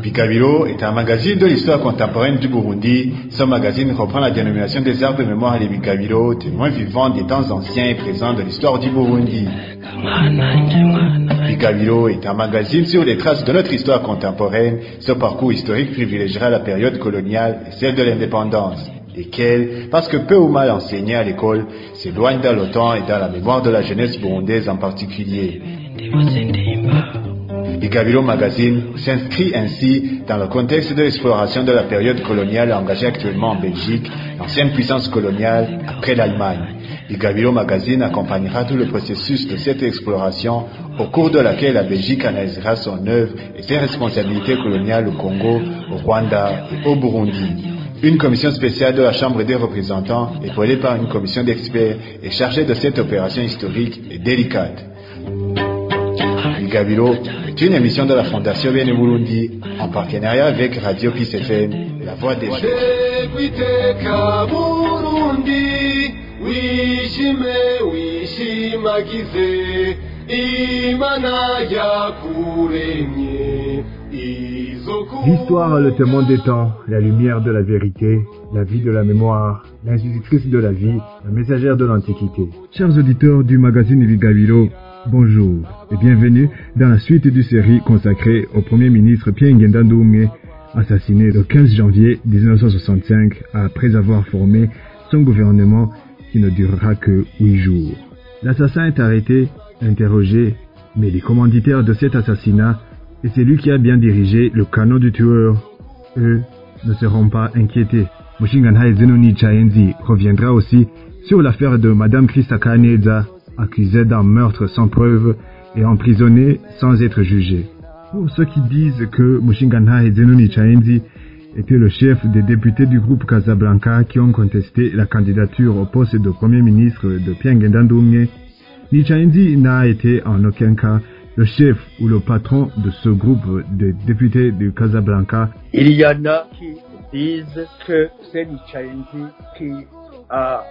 Bigabiro est un magazine de l'histoire contemporaine du Burundi. Ce magazine reprend la dénomination des arbres de mémoire des Bigabiro, témoins vivants des temps anciens et présents de l'histoire du Burundi. Bigabiro est un magazine sur les traces de notre histoire contemporaine. Ce parcours historique privilégiera la période coloniale et celle de l'indépendance, lesquelles, parce que peu ou mal enseignées à l'école, s'éloignent dans le temps et dans la mémoire de la jeunesse burundaise en particulier. Bigabiro Magazine s'inscrit ainsi dans le contexte de l'exploration de la période coloniale engagée actuellement en Belgique, l'ancienne puissance coloniale après l'Allemagne. Bigabiro Magazine accompagnera tout le processus de cette exploration au cours de laquelle la Belgique analysera son œuvre et ses responsabilités coloniales au Congo, au Rwanda et au Burundi. Une commission spéciale de la Chambre des représentants, épaulée par une commission d'experts, est chargée de cette opération historique et délicate. Bigabiro est une émission de la Fondation Bene Burundi en partenariat avec Radio Peace FM, la voix des L'histoire, le témoin des temps, la lumière de la vérité, la vie de la mémoire, l'institutrice de la vie, la messagère de l'Antiquité. Chers auditeurs du magazine Bigabiro, bonjour et bienvenue dans la suite du série consacrée au Premier ministre Pierre Ngenda Ndoumé, assassiné le 15 janvier 1965 après avoir formé son gouvernement qui ne durera que huit jours. L'assassin est arrêté, interrogé, mais les commanditaires de cet assassinat et c'est lui qui a bien dirigé le canon du tueur. Eux ne seront pas inquiétés. Mushinganhai Zenoni Chaenzi reviendra aussi sur l'affaire de Madame Christa Kaneza, accusée d'un meurtre sans preuve et emprisonnée sans être jugée. Pour ceux qui disent que Mushinganhai Zenoni Chaenzi était le chef des députés du groupe Casablanca qui ont contesté la candidature au poste de Premier ministre de Ndoumé, Nichaenzi n'a été en aucun cas le chef ou le patron de ce groupe de députés du Casablanca. Il y en a qui disent que c'est Nichaenzi qui a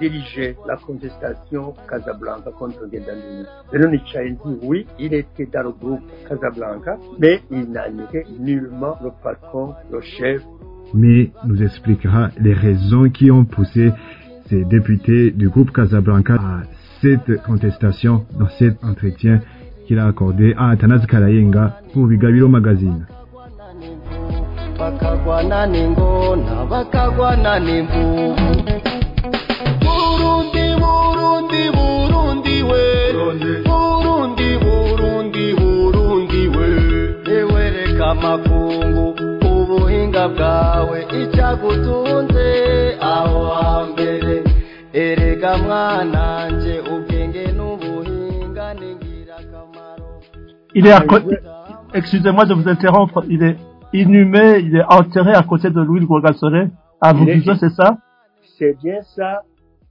dirigé la contestation Casablanca contre Ngendandini. Beno Nichaenzi, oui, il était dans le groupe Casablanca, mais il n'en était nullement le patron, le chef. mais nous expliquera les raisons qui ont poussé ces députés du groupe Casablanca à cette contestation dans cet entretien qu'il a accordé à Athanas Kalayenga pour Bigabiro Magazine. bakagwana n'ingona bakagwana n'imvubu burundi burundi burundi we burundi burundi burundi we yewe reka amakungu ubuhinga bwawe icyagutunze aho hambere erega mwananje ubwenge n'ubuhinga ni ingirakamaro Il est à côté. Excusez-moi de vous interrompre. Il est inhumé, il est enterré à côté de Louis Rwagasore. À Vougizo, c'est ça? C'est bien ça.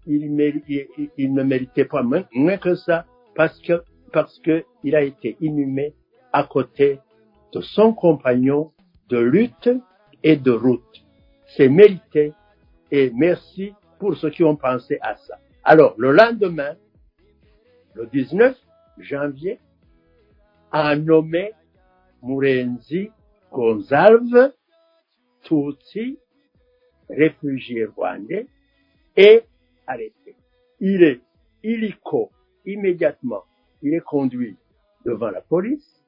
Il, ne méritait pas moins, moins que ça parce que, parce que il a été inhumé à côté de son compagnon de lutte et de route. C'est mérité et merci pour ceux qui ont pensé à ça. Alors, le lendemain, le 19 janvier, a nommé Murenzi Gonzalve Tutsi, réfugié rwandais, et Il est illico immédiatement. Il est conduit devant la police.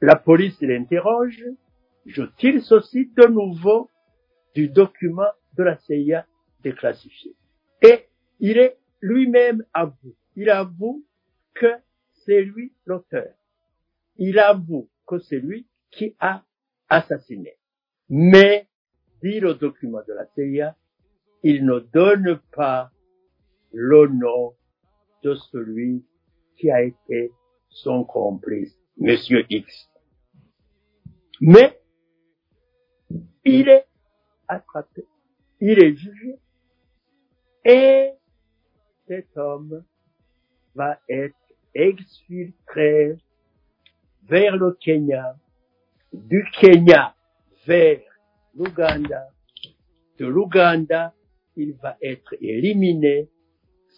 La police l'interroge. Je tire ceci de nouveau du document de la CIA déclassifié. Et il est lui-même avoue. Il avoue que c'est lui l'auteur. Il avoue que c'est lui qui a assassiné. Mais, dit le document de la CIA, il ne donne pas le nom de celui qui a été son complice, Monsieur X. Mais, il est attrapé, il est jugé, et cet homme va être exfiltré vers le Kenya, du Kenya vers l'Ouganda, de l'Ouganda, il va être éliminé,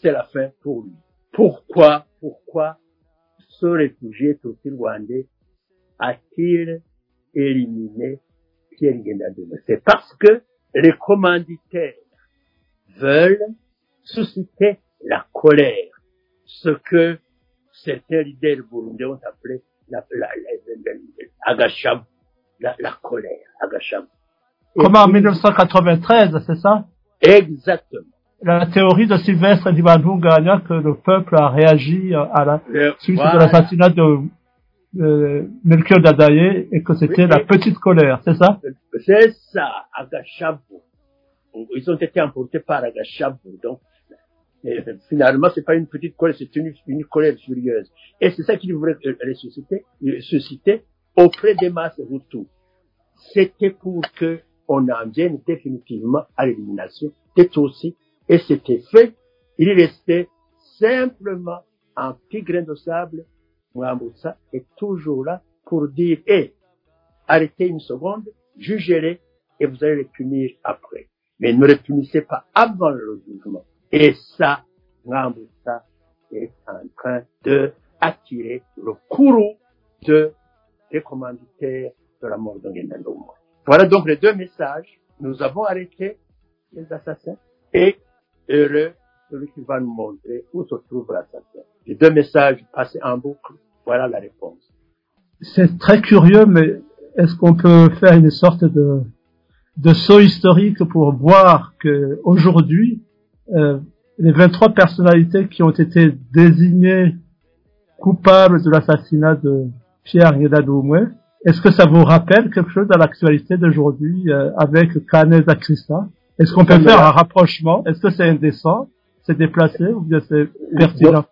c'est la fin pour lui. Pourquoi, pourquoi ce réfugié aussi rwandais a-t-il éliminé Pierre Ngendadouma C'est parce que les commanditaires veulent susciter la colère, ce que certains leaders burundais ont appelé la, la, la, la, la- agacham, la, la colère, agacham. Et Comme en puis- 1993, c'est ça? Exactement. La théorie de Sylvestre Ndibandunganya que le peuple a réagi euh, à la Le- suite voilà. de l'assassinat de euh, Melchior Dadaye et que c'était Oui, la et- petite colère, c'est ça? C'est ça, Agashabu. Ils ont été emportés par Agashabu. Donc, et finalement, c'est pas une petite colère, c'est une, une colère furieuse. Et c'est ça qu'ils voulaient euh, ressusciter, euh, susciter auprès des masses Hutus. C'était pour que on en vienne définitivement à l'élimination des Tutsis. Et c'était fait. Il restait simplement un petit grain de sable. Mwambutsa est toujours là pour dire, hé, arrêtez une seconde, jugez-les et vous allez les punir après. Mais ne les punissez pas avant le jugement. Et ça, Ngambutsa est en train de attirer le courroux de, des commanditaires de la mort d'Ongendandomo. Voilà donc les deux messages. Nous avons arrêté les assassins et heureux celui qui va nous montrer où se trouve l'assassin. Les deux messages passés en boucle, voilà la réponse. C'est très curieux, mais est-ce qu'on peut faire une sorte de, saut historique pour voir que aujourd'hui, euh, les 23 personnalités qui ont été désignées coupables de l'assassinat de Pierre Ngedadoumwe, est-ce que ça vous rappelle quelque chose à l'actualité d'aujourd'hui euh, avec Kaneza Krista Est-ce qu'on peut faire un rapprochement? Est-ce que c'est indécent? C'est déplacé ou bien c'est pertinent?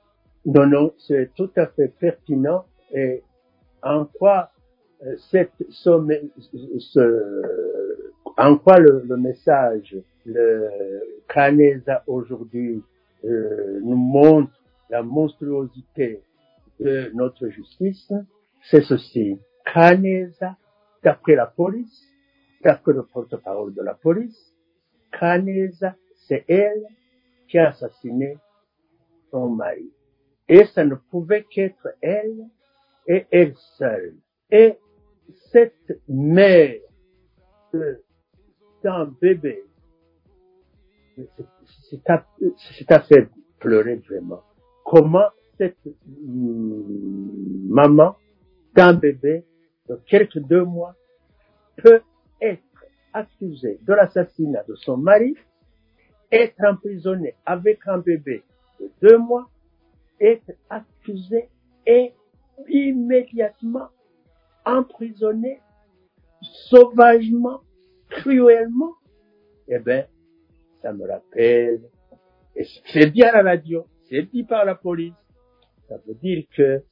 Non, non, c'est tout à fait pertinent. Et en quoi euh, cette, ce, ce- en quoi le, le message, le Kaneza aujourd'hui euh, nous montre la monstruosité de notre justice, c'est ceci. Kaneza, d'après la police, d'après le porte-parole de la police, Kaneza, c'est elle qui a assassiné son mari. Et ça ne pouvait qu'être elle et elle seule. Et cette mère d'un bébé, c'est- à, faire pleurer vraiment. Comment cette hum, maman d'un bébé de quelques deux mois peut être accusée de l'assassinat de son mari, être emprisonnée avec un bébé de deux mois, être accusée et immédiatement emprisonnée sauvagement, cruellement, eh ben, ça me rappelle, et c'est dit à la radio, c'est dit par la police, ça veut dire que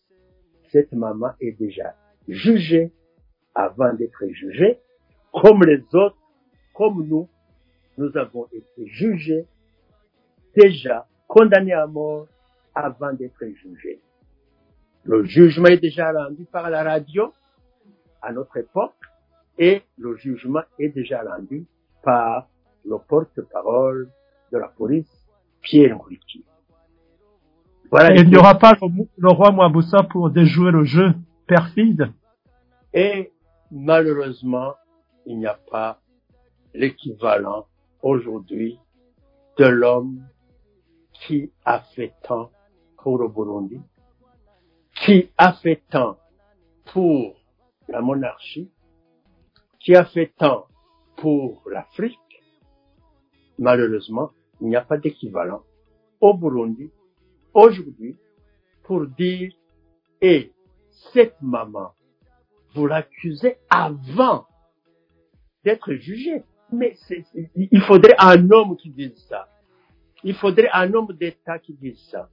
cette maman est déjà jugée avant d'être jugée, comme les autres, comme nous, nous avons été jugés, déjà condamnés à mort avant d'être jugés. Le jugement est déjà rendu par la radio à notre époque et le jugement est déjà rendu par le porte-parole de la police, Pierre Ngouiki. Voilà. Il n'y aura pas le, le roi Mwambutsa pour déjouer le jeu perfide? Et malheureusement, il n'y a pas l'équivalent aujourd'hui de l'homme qui a fait tant pour le Burundi, qui a fait tant pour la monarchie, qui a fait tant pour l'Afrique. Malheureusement, il n'y a pas d'équivalent au Burundi aujourd'hui pour dire, et cette maman, vous l'accusez avant d'être jugé. Mais il faudrait un homme qui dise ça. Il faudrait un homme d'État qui dise ça.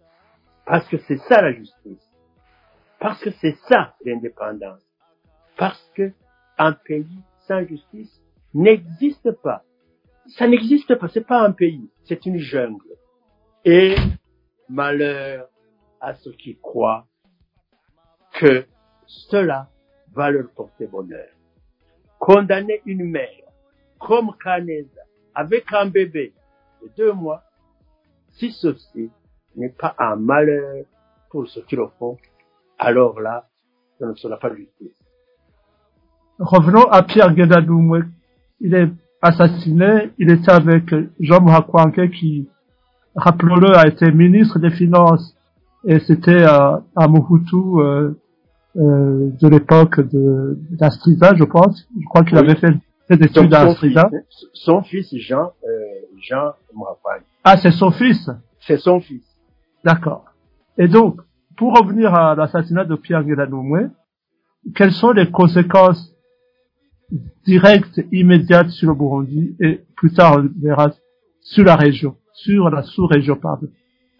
Parce que c'est ça la justice. Parce que c'est ça l'indépendance. Parce que un pays sans justice n'existe pas. Ça n'existe pas. C'est pas un pays. C'est une jungle. Et malheur à ceux qui croient que cela va leur porter bonheur. Condamner une mère comme Kaneza avec un bébé de deux mois, si ceci n'est pas un malheur pour ceux qui le font, alors là, ce ne sera pas justice. revenons à Pierre Guédadoumoué. Il est assassiné, il était avec Jean Mouakouanké qui, rappelons-le, a été ministre des Finances et c'était à, à Mobutu euh, euh, de l'époque de d'Astrida, je pense. Je crois qu'il Oui. avait fait Donc, études à son, Astrida. fils, son fils Jean, euh, Jean. Ah, c'est son fils? C'est son fils. D'accord. Et donc, pour revenir à l'assassinat de Pierre Guédadoumoué, quelles sont les conséquences directes, immédiates sur le Burundi et plus tard, on verra, sur la région, sur la sous-région, pardon.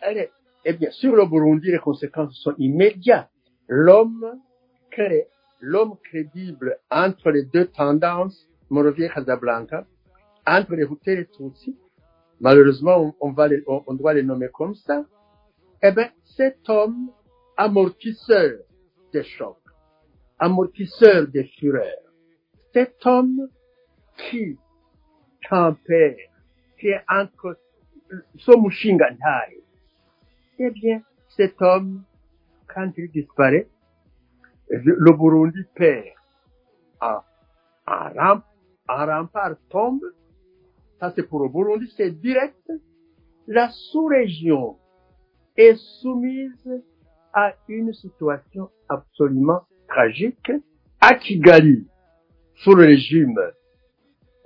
Allez, eh bien, sur le Burundi, les conséquences sont immédiates. L'homme crée, l'homme crédible entre les deux tendances, Morovia Casablanca, entre les Hutus et les Tutsis, malheureusement, on, va les, on, doit les nommer comme ça, eh bien, cet homme amortisseur des chocs, amortisseur des fureurs, cet homme qui tempère, qui est entre Somushingantai, eh bien, cet homme, quand il disparaît, le, Burundi perd. Un, un, rem- un rempart tombe. Ça, c'est pour le Burundi, c'est direct. La sous-région est soumise à une situation absolument tragique. À sous le régime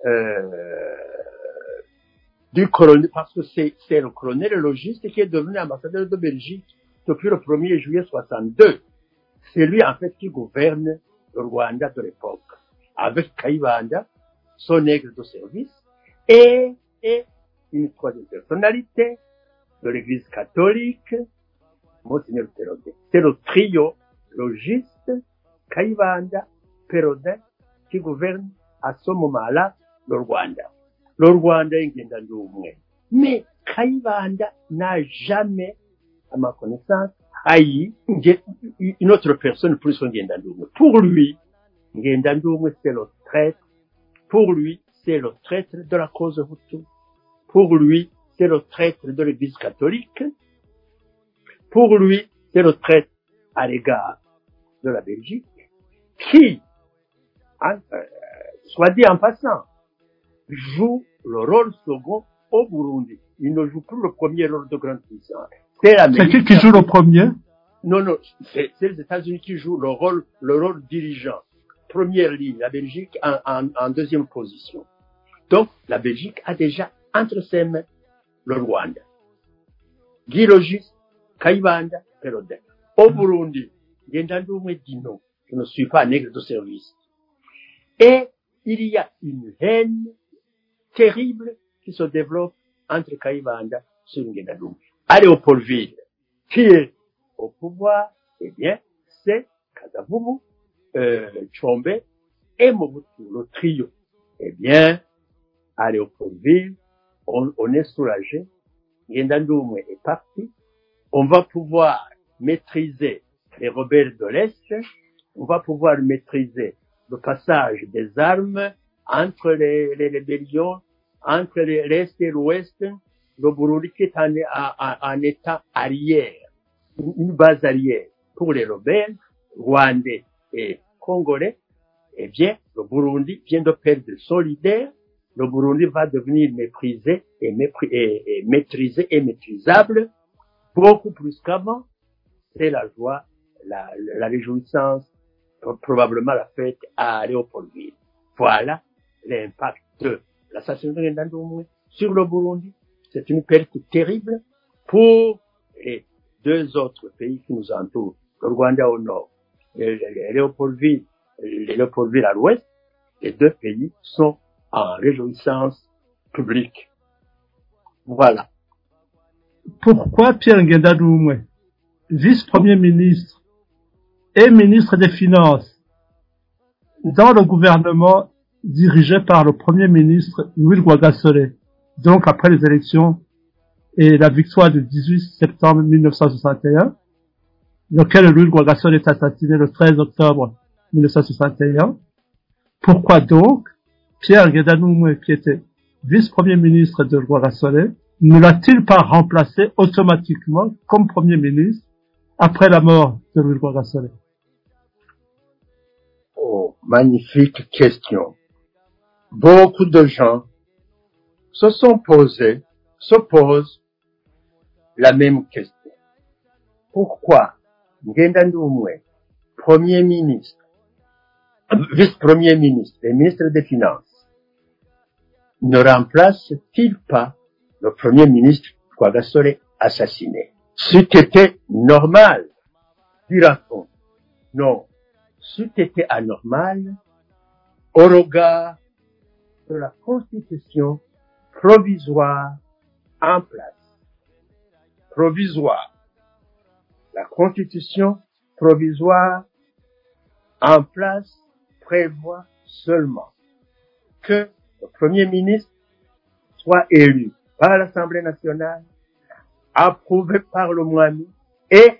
euh, du colonel, parce que c'est le colonel logiste qui est devenu ambassadeur de Belgique depuis le 1er juillet 62. C'est lui, en fait, qui gouverne le Rwanda de l'époque. Avec Kayibanda, son aigle de service, et, une troisième personnalité de l'église catholique, Monseigneur Perodin. C'est le trio logiste, Kayibanda, Perodin, qui gouverne à ce moment-là le Rwanda. Le Rwanda est Ngendandumwe. Mais Kayibanda n'a jamais, ma connaissance, haï une autre personne plus que Ngendandumwe. Pour lui, Ngendandumwe, c'est le traître. Pour lui, c'est le traître de la cause Hutu. Pour lui, c'est le traître de l'église catholique. Pour lui, c'est le traître à l'égard de la Belgique, qui, euh, soit dit en passant, joue le rôle second au Burundi. Il ne joue plus le premier rôle de grande puissance. C'est qui qui joue le premier? Non, non, c'est les États-Unis qui jouent le rôle, le rôle dirigeant. Première ligne, la Belgique en, en- en deuxième position. Donc, la Belgique a déjà entre ses mains le Rwanda. Guy Logis, Kayibanda, Perodin. Au Burundi, Ngendandumwe dit non. Je ne suis pas aigle de service. Et il y a une haine terrible qui se développe entre Kayibanda et Ngendandumwe. À Léopoldville, qui est au pouvoir, eh bien, c'est Kadavubu, euh, Chombe et Mobutu, le trio. Eh bien, à Léopoldville, on, on est soulagé. Ngendandumwe est parti. On va pouvoir maîtriser les rebelles de l'Est. On va pouvoir maîtriser le passage des armes entre les, les rébellions, entre les- l'Est et l'Ouest. Le Burundi qui est en, état arrière une base arrière pour les rebelles rwandais et congolais, eh bien, le Burundi vient de perdre leader. Le Burundi va devenir méprisé et, mépris- et- et maîtrisé et maîtrisable beaucoup plus qu'avant. C'est la joie, la, la réjouissance, pro- probablement la fête à Léopoldville. Voilà l'impact de l'assassinat de sur le Burundi. C'est une perte terrible pour les deux autres pays qui nous entourent, le Rwanda au nord, et Léopoldville, Léopoldville à l'ouest, les deux pays sont en réjouissance publique. Voilà. Pourquoi Pierre Guédadoumoué, vice-premier ministre et ministre des Finances, dans le gouvernement dirigé par le premier ministre Louis Guagasole, donc après les élections et la victoire du 18 septembre 1961, lequel Louis Guagasole est assassiné le 13 octobre 1961. Pourquoi donc Pierre Guédadoumoué, qui était vice-premier ministre de Guagasole, ne l'a-t-il pas remplacé automatiquement comme premier ministre après la mort de Louis Guagasole Oh, magnifique question. Beaucoup de gens se sont posés, se posent la même question. Pourquoi Ngendandumwe, Premier ministre, vice-premier ministre et ministre des Finances, ne remplace-t-il pas le Premier ministre Kwagasore assassiné? C'eût été normal, dira-t-on. Non, c'eût été anormal au regard de la constitution provisoire en place. Provisoire. La constitution provisoire en place prévoit seulement que le Premier ministre soit élu par l'Assemblée nationale, approuvé par le Moami, et,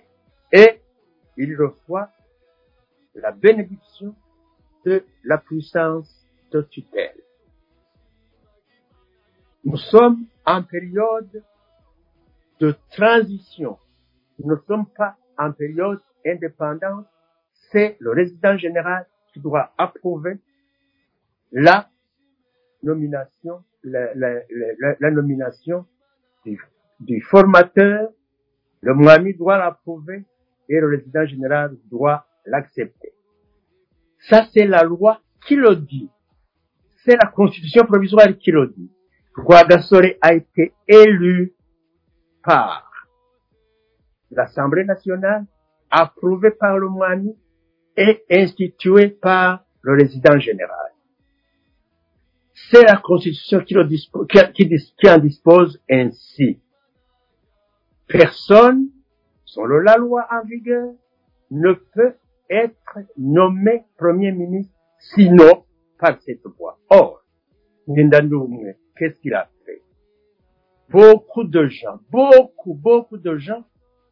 et il reçoit la bénédiction de la puissance de tutelle. Nous sommes en période de transition. Nous ne sommes pas en période d'indépendance. C'est le résident général qui doit approuver la nomination, la nomination du, du formateur. Le Moami doit l'approuver et le résident général doit l'accepter. Ça, c'est la loi qui le dit. C'est la constitution provisoire qui le dit. Rwagasore a été élu par l'Assemblée nationale, approuvé par le Moami et institué par le résident général. C'est la constitution qui, en dispose ainsi. Personne, selon la loi en vigueur, ne peut être nommé premier ministre sinon par cette voie. Or, qu'est-ce qu'il a fait? Beaucoup de gens, beaucoup, beaucoup de gens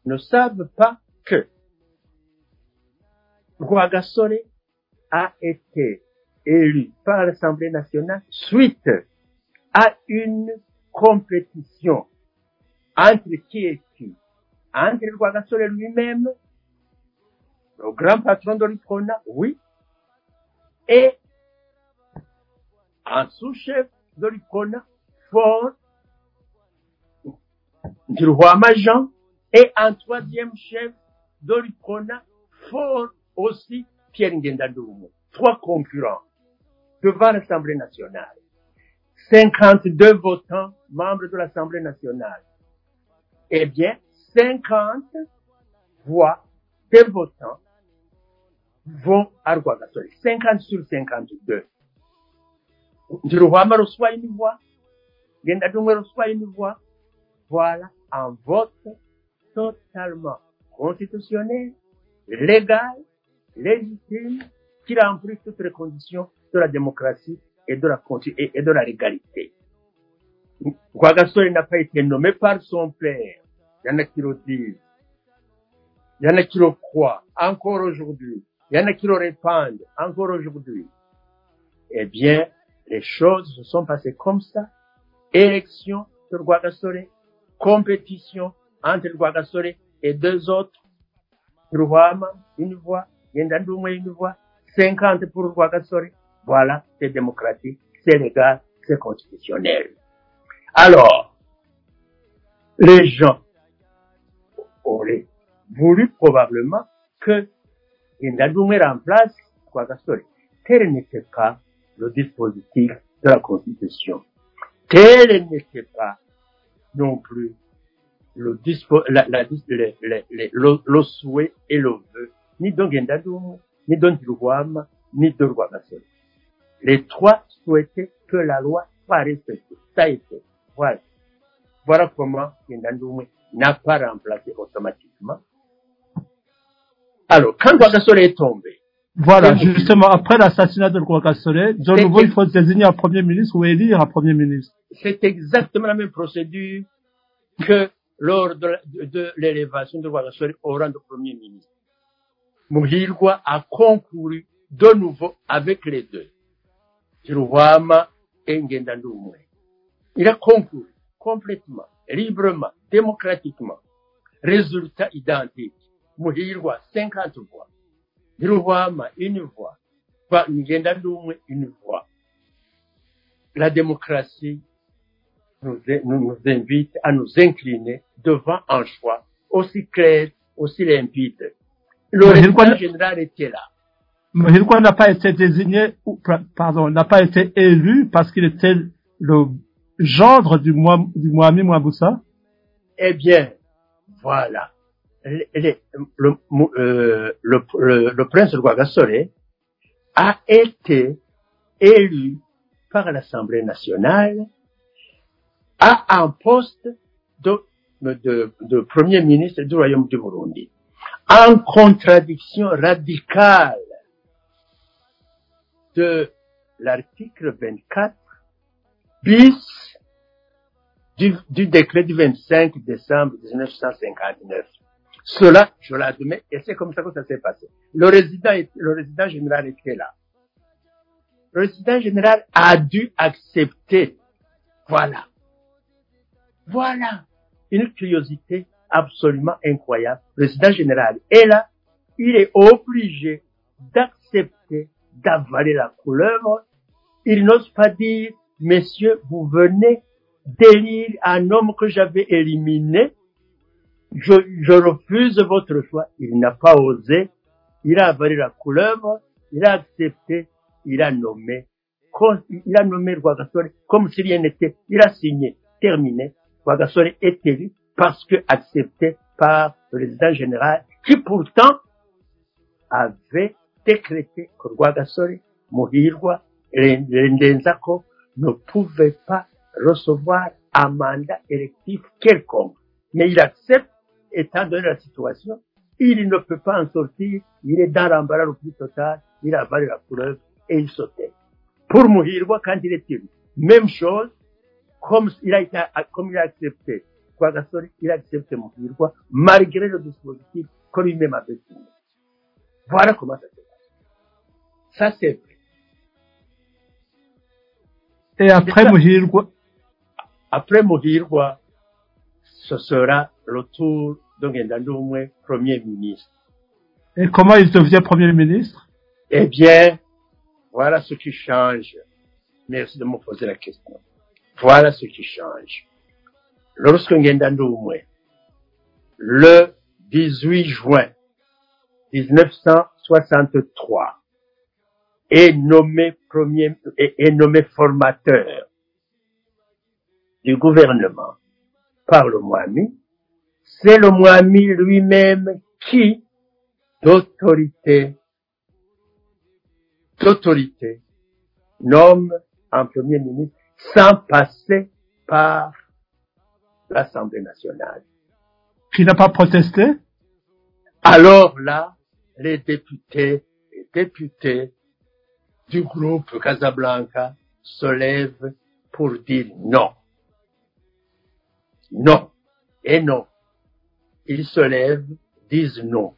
ne savent pas que Rwagasore a été élu par l'Assemblée nationale suite à une compétition entre qui et qui? Entre Rwagasore lui-même, le grand patron de l'Iprona, oui, et un sous-chef de l'Iprona, Fort Ndiruhwama Jean, et un troisième chef de l'Iprona, Fort aussi Pierre Ngendadoumou. Trois concurrents devant l'Assemblée nationale. 52 votants, membres de l'Assemblée nationale. Eh bien, 50 voix des votants vont à Rwagasore. 50 sur 52. Ndiruhwama reçoit une voix. Ngendadoumou reçoit une voix. Voilà un vote totalement constitutionnel, légal, légitime, qui remplit toutes les conditions de la démocratie et de la, et de la légalité. Rwagasore n'a pas été nommé par son père. Il y en a qui le disent. Il y en a qui le croient encore aujourd'hui. Il y en a qui le répandent encore aujourd'hui. Eh bien, les choses se sont passées comme ça. Élection de Rwagasore, compétition entre Rwagasore et deux autres. Ruhama, une voix, Yendandoumwe, une voix, 50 pour Rwagasore. Voilà, c'est démocratique, c'est légal, c'est constitutionnel. Alors, les gens auraient voulu probablement que Yendandoumwe remplace Rwagasore. Tel n'était pas le dispositif de la Constitution. Tel n'était pas non plus le, dispo, la, la, le, le, le, le, souhait et le vœu, ni de Ngendadoumou, ni de Ndiruhwama, ni de Rwagasore. Les trois souhaitaient que la loi soit respectée. Ça a été. Voilà. Voilà comment Ngendadoumou n'a pas remplacé automatiquement. Alors, quand Rwagasore est tombé, Voilà, justement, après l'assassinat de Rwagasore, de nouveau, il faut désigner un premier ministre ou élire un premier ministre. c'est exactement la même procédure que lors de, l'élévation de Rwagasore au rang de Premier ministre. Muhirwa a concouru de nouveau avec les deux, et. Il a concouru complètement, librement, démocratiquement. Résultat identique. Muhirwa, 50 voix. Tiruhwama, une voix. Pas Ngendandumwe une voix. La démocratie nous, nous, invite à nous incliner devant un choix aussi clair, aussi limpide. Le résultat général était là. Mohirwa n'a pas été désigné, ou, pa- pardon, n'a pas été élu parce qu'il était le gendre du, Moua- du Mohamed Mouaboussa. Eh bien, voilà. Le, euh, le, le- le prince Rwagasore a été élu par l'Assemblée nationale à un poste de, de, de premier ministre du Royaume du Burundi. En contradiction radicale de l'article 24 bis du, du décret du 25 décembre 1959. Cela, je l'admets, et c'est comme ça que ça s'est passé. Le résident, le résident général était là. Le résident général a dû accepter. Voilà. Voilà. Une curiosité absolument incroyable. Le résident général est là. Il est obligé d'accepter, d'avaler la couleuvre. Il n'ose pas dire, messieurs, vous venez d'élire un homme que j'avais éliminé. Je, refuse votre choix. Il n'a pas osé. Il a avalé la couleuvre. Il a accepté. Il a nommé. Il a nommé Rwagasore comme si rien n'était. Il a signé. Terminé. Rwagasore est élu parce que accepté par le résident général qui pourtant avait décrété que Rwagasore, Muhirwa et Ndenzako ne pouvaient pas recevoir un mandat électif quelconque. Mais il accepte, étant donné la situation, il ne peut pas en sortir, il est dans l'embarras le plus total, il a avalé la couleuvre et il sautait. Pour Muhirwa, quand il est élu, même chose, comme il a été, comme il a accepté Kwagasore, il a accepté Muhirwa, malgré le dispositif que lui-même avait signé. Voilà comment ça se passe. Ça, c'est vrai. Et après. Mohirwa, Après Muhirwa, ce sera le tour de Ngendandumwe, premier ministre. et comment il devient premier ministre? Eh bien, voilà ce qui change. Merci de me poser la question. Voilà ce qui change. Lorsque Ngendandumwe, le 18 juin 1963, est nommé premier, est, est nommé formateur du gouvernement par le Moami, c'est le Moami lui-même qui, d'autorité, d'autorité, nomme un premier ministre sans passer par l'Assemblée nationale. Qui n'a pas protesté? Alors là, les députés, les députés du groupe Casablanca se lèvent pour dire non. Non. Et non. Ils se lèvent, disent non.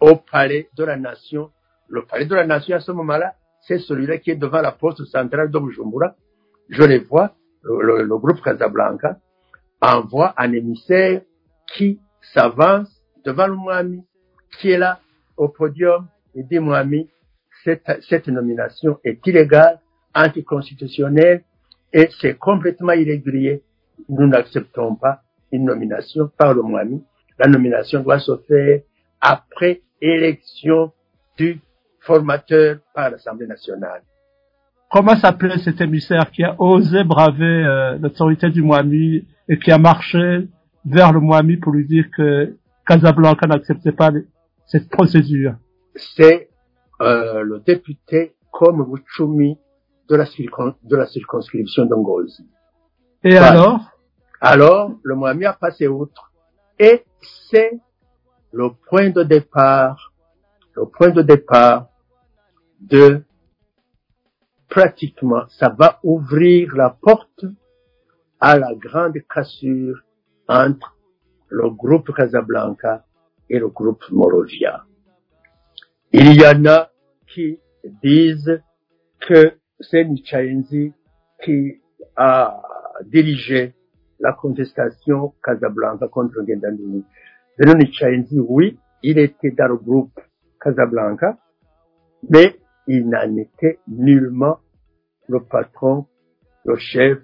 Au palais de la nation. Le palais de la nation à ce moment-là, c'est celui-là qui est devant la poste centrale de Bujumbura. Je les vois, le, le- groupe Casablanca envoie un émissaire qui s'avance devant le Moami, qui est là au podium et dit Moami, cette, cette nomination est illégale, anticonstitutionnelle et c'est complètement irrégulier. Nous n'acceptons pas une nomination par le Moami. La nomination doit se faire après élection du formateur par l'Assemblée nationale. Comment s'appelait cet émissaire qui a osé braver euh, l'autorité du Moami et qui a marché vers le Moami pour lui dire que Casablanca n'acceptait pas cette procédure? C'est euh, le député comme Wuchumi de la, circon- de la circonscription d'Ongozi. Et Voilà. alors? Alors, le Moami a passé outre et c'est le point de départ, le point de départ de pratiquement, ça va ouvrir la porte à la grande cassure entre le groupe Casablanca et le groupe Morovia. Il y en a qui disent que c'est Nichaenzi qui a dirigé la contestation Casablanca contre Ngendandumi. Zeno Nichaenzi, oui, il était dans le groupe Casablanca, mais il n'en était nullement le patron, le chef.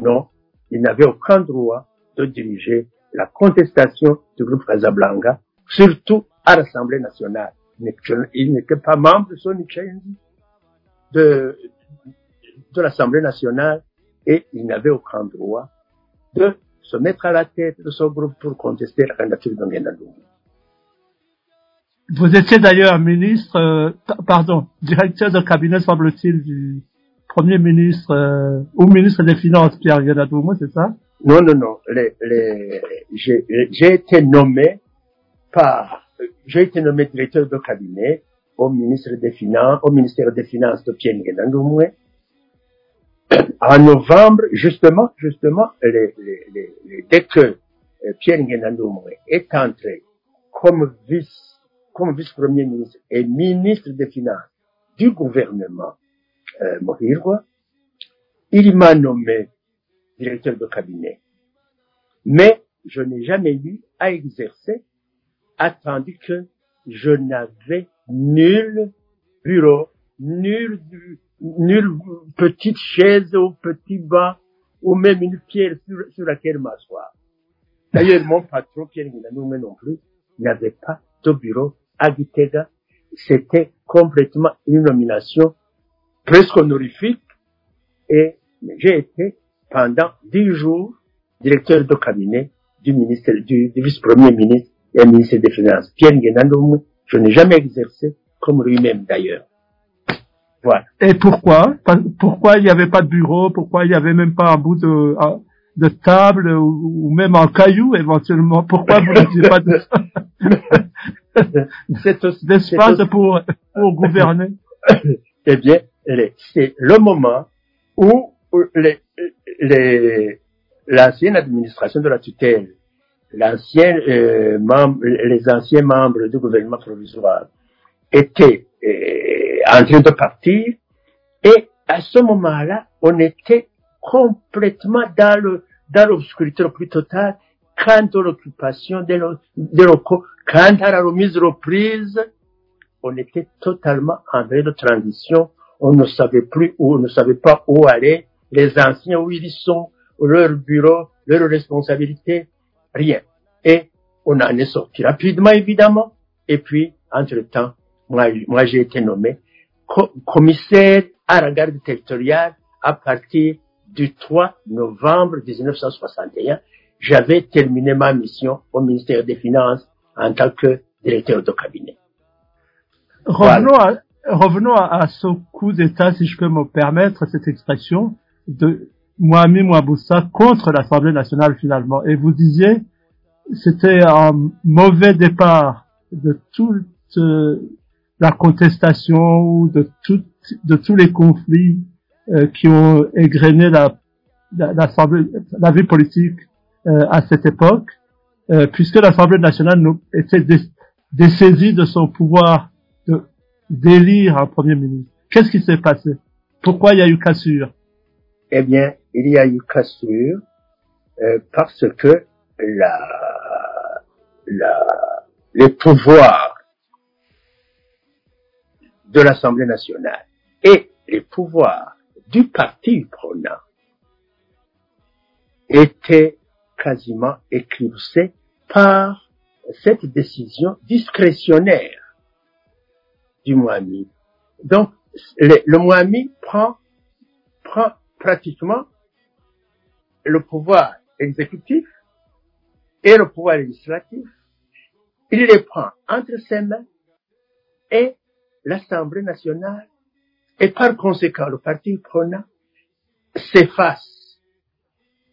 Non, il n'avait aucun droit de diriger la contestation du groupe Casablanca, surtout à l'Assemblée nationale. Il n'était- pas membre son de, de l'Assemblée nationale et il n'avait aucun droit de se mettre à la tête de son groupe pour contester la candidature de Ngendandoum. Vous étiez d'ailleurs ministre, euh, pa- pardon, directeur de cabinet, semble-t-il, du Premier ministre euh, ou ministre des Finances, Pierre Guénadoumou, c'est ça? Non, non, non. Les, les, j'ai, j'ai été nommé par, j'ai été nommé directeur de cabinet au ministre des Finances, au ministère des Finances de Pierre Ngendandoumoué. En novembre, justement, justement, dès que euh, Pierre Ngendandoumoué est entré comme vice, vice-premier ministre et ministre des Finances du gouvernement euh, il m'a nommé directeur de cabinet. Mais je n'ai jamais eu à exercer, attendu que je n'avais nul bureau, nul, nulle petite chaise ou petit banc, ou même une pierre sur, laquelle m'asseoir. D'ailleurs, mon patron, Pierre Guinanoumé non plus, n'avait pas de bureau à Gitega. C'était complètement une nomination presque honorifique et j'ai été pendant dix jours directeur de cabinet du ministre, du, vice-premier ministre et ministre des Finances. Pierre Guénandoumou, je n'ai jamais exercé comme lui-même d'ailleurs. Et pourquoi? Pourquoi il n'y avait pas de bureau? Pourquoi il n'y avait même pas un bout de, de table ou, ou même un caillou éventuellement? Pourquoi vous n'aviez pas de- d'espace aussi- pour, pour gouverner? Eh bien, c'est le moment où où les, les, l'ancienne administration de la tutelle, l'ancien euh, membre, les anciens membres du gouvernement provisoire étaient euh, en train de partir et à ce moment-là, on était complètement dans le dans l'obscurité la plus totale quant à l'occupation des, lo- des locaux, quant à la remise reprise on était totalement en train de transition. On ne savait plus où, on ne savait pas où aller. Les anciens, où ils sont, leur bureau, leurs responsabilités, rien. Et on en est sorti rapidement, évidemment. Et puis, entre-temps, moi, j'ai été nommé co- commissaire à la garde territoriale à partir du 3 novembre 1961. J'avais terminé ma mission au ministère des Finances en tant que directeur de cabinet. Revenons, à, revenons à, à ce coup d'État, si je peux me permettre cette expression, de Mohamed Mouaboussa contre l'Assemblée nationale finalement. Et vous disiez, c'était un mauvais départ de toute euh, la contestation ou de, tous les conflits euh, qui ont égrené la, la, vie politique euh, à cette époque, euh, puisque l'Assemblée nationale était dessaisie de son pouvoir de d'élire un premier ministre. Qu'est-ce qui s'est passé? Pourquoi il y a eu cassure? Eh bien, il y a eu cassure parce que les pouvoirs de l'Assemblée nationale et les pouvoirs du parti prenant étaient quasiment éclipsés par cette décision discrétionnaire du Moami. Donc, le, le prend, prend pratiquement le pouvoir exécutif et le pouvoir législatif. Il les prend entre ses mains et l'Assemblée nationale et par conséquent le parti prenant s'efface.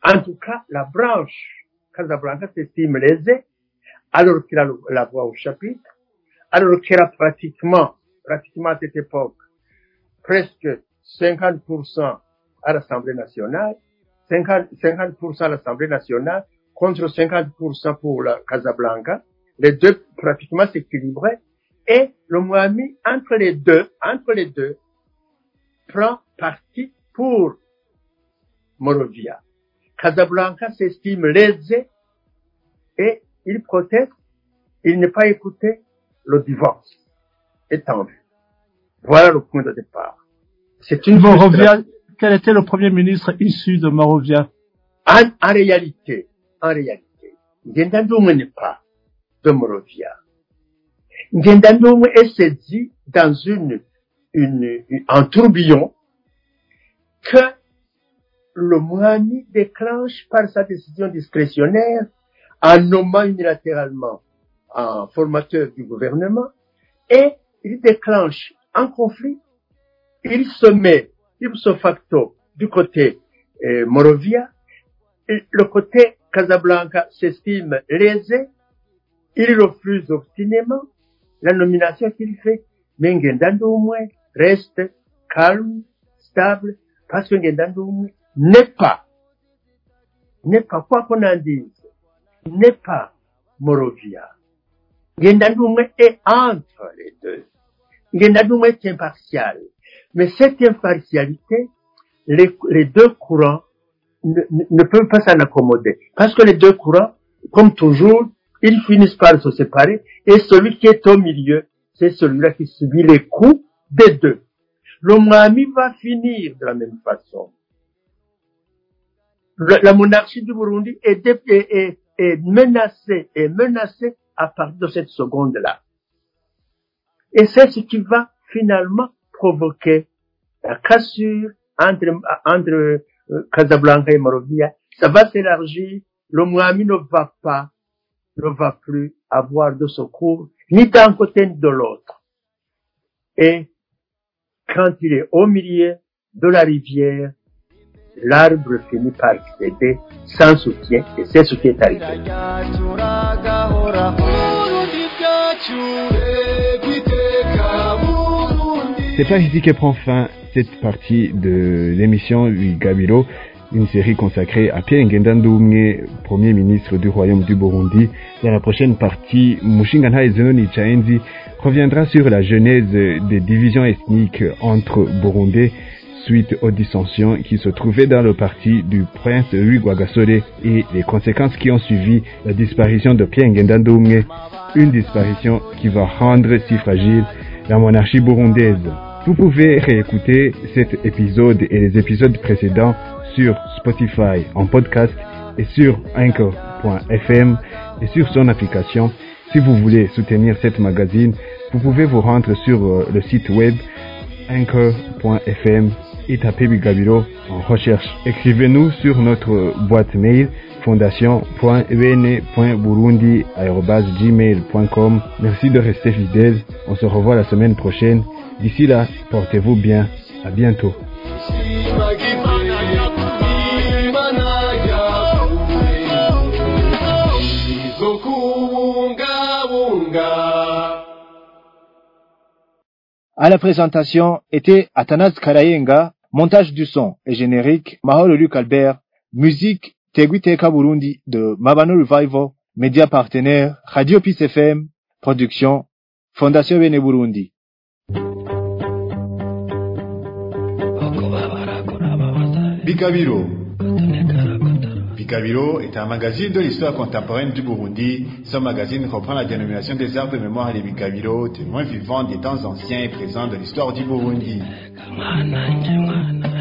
En tout cas, la branche Casablanca s'estime lésée alors qu'il a la voix au chapitre, alors qu'il a pratiquement, pratiquement à cette époque, presque 50% à l'Assemblée nationale, 50%, 50% à l'Assemblée nationale contre 50% pour la Casablanca. Les deux pratiquement s'équilibraient et le Mohamed, entre les deux, entre les deux, prend parti pour Morovia. Casablanca s'estime lésé et il proteste, il n'est pas écouté, le divorce est en vue. Voilà le point de départ. C'est une. Morovia, quel était le premier ministre issu de Morovia En, en réalité, en réalité, Ngendandumwe n'est pas de Morovia. Ngendandumwe est saisi dans une, une, un tourbillon que le Moani déclenche par sa décision discrétionnaire en nommant unilatéralement un formateur du gouvernement et il déclenche un conflit. Il se met ipso facto du côté euh, Morovia. Le côté Casablanca s'estime lésé, il refuse obstinément la nomination qu'il fait, mais Ngendandoumwe reste calme, stable, parce que Ngendandoumwe n'est pas, n'est pas, quoi qu'on en dise, n'est pas Morovia. Ngendandoumwe est entre les deux. Ngendandoumwe est impartial. Mais cette impartialité, les, deux courants ne peuvent pas s'en accommoder. Parce que les deux courants, comme toujours, ils finissent par se séparer et celui qui est au milieu, c'est celui-là qui subit les coups des deux. Le Moami va finir de la même façon. La monarchie du Burundi est, menacée, est menacée à partir de cette seconde-là. Et c'est ce qui va finalement provoquer la cassure entre, euh, Casablanca et Morovia. Ça va s'élargir. Le Moami ne va pas, ne va plus avoir de secours, ni d'un côté ni de l'autre. Et quand il est au milieu de la rivière, l'arbre finit par céder sans soutien, et c'est ce qui est arrivé. C'est par ici que prend fin cette partie de l'émission Gabiro, une série consacrée à Pierre Ngendandoumwe, premier ministre du Royaume du Burundi. Dans la prochaine partie, Mushinganha Zenoni Chaenzi reviendra sur la genèse des divisions ethniques entre Burundais suite aux dissensions qui se trouvaient dans le parti du prince Louis Guagasore et les conséquences qui ont suivi la disparition de Pierre Ngendandoumwe, une disparition qui va rendre si fragile la monarchie burundaise. Vous pouvez réécouter cet épisode et les épisodes précédents sur Spotify en podcast et sur anchor.fm et sur son application. Si vous voulez soutenir cette magazine, vous pouvez vous rendre sur euh, le site web anchor.fm et taper Bigabiro en recherche. Écrivez-nous sur notre boîte mail fondation.un.burundi.gmail.com Merci de rester fidèle. On se revoit la semaine prochaine. D'ici là, portez-vous bien. À bientôt. À la présentation était Athanas Karayenga, montage du son et générique Maholo Luc Albert, musique Teguiteka Burundi de Mabano Revival, média partenaire Radio Peace FM, production Fondation Bene Burundi. Bikabiro. Bikabiro est un magazine de l'histoire contemporaine du Burundi. Ce magazine reprend la dénomination des arbres de mémoire des Bikabiro, témoins vivants des temps anciens et présents de l'histoire du Burundi.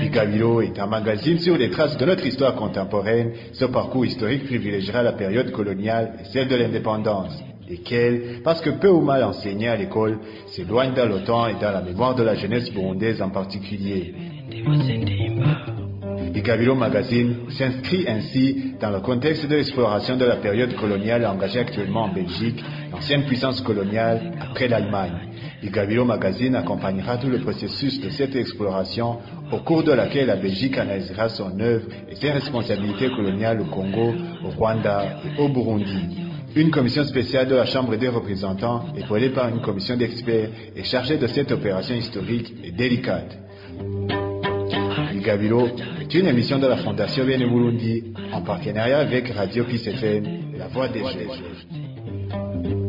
Bikabiro est un magazine sur les traces de notre histoire contemporaine. Ce parcours historique privilégiera la période coloniale et celle de l'indépendance, lesquelles, parce que peu ou mal enseignées à l'école, s'éloignent dans le temps et dans la mémoire de la jeunesse burundaise en particulier. Bikabiro Magazine s'inscrit ainsi dans le contexte de l'exploration de la période coloniale engagée actuellement en Belgique, l'ancienne puissance coloniale après l'Allemagne. Bikabiro Magazine accompagnera tout le processus de cette exploration au cours de laquelle la Belgique analysera son œuvre et ses responsabilités coloniales au Congo, au Rwanda et au Burundi. Une commission spéciale de la Chambre des représentants, épaulée par une commission d'experts, est chargée de cette opération historique et délicate. Gabilo est une émission de la Fondation Bene Burundi en partenariat avec Radio Peace la voix des jeunes.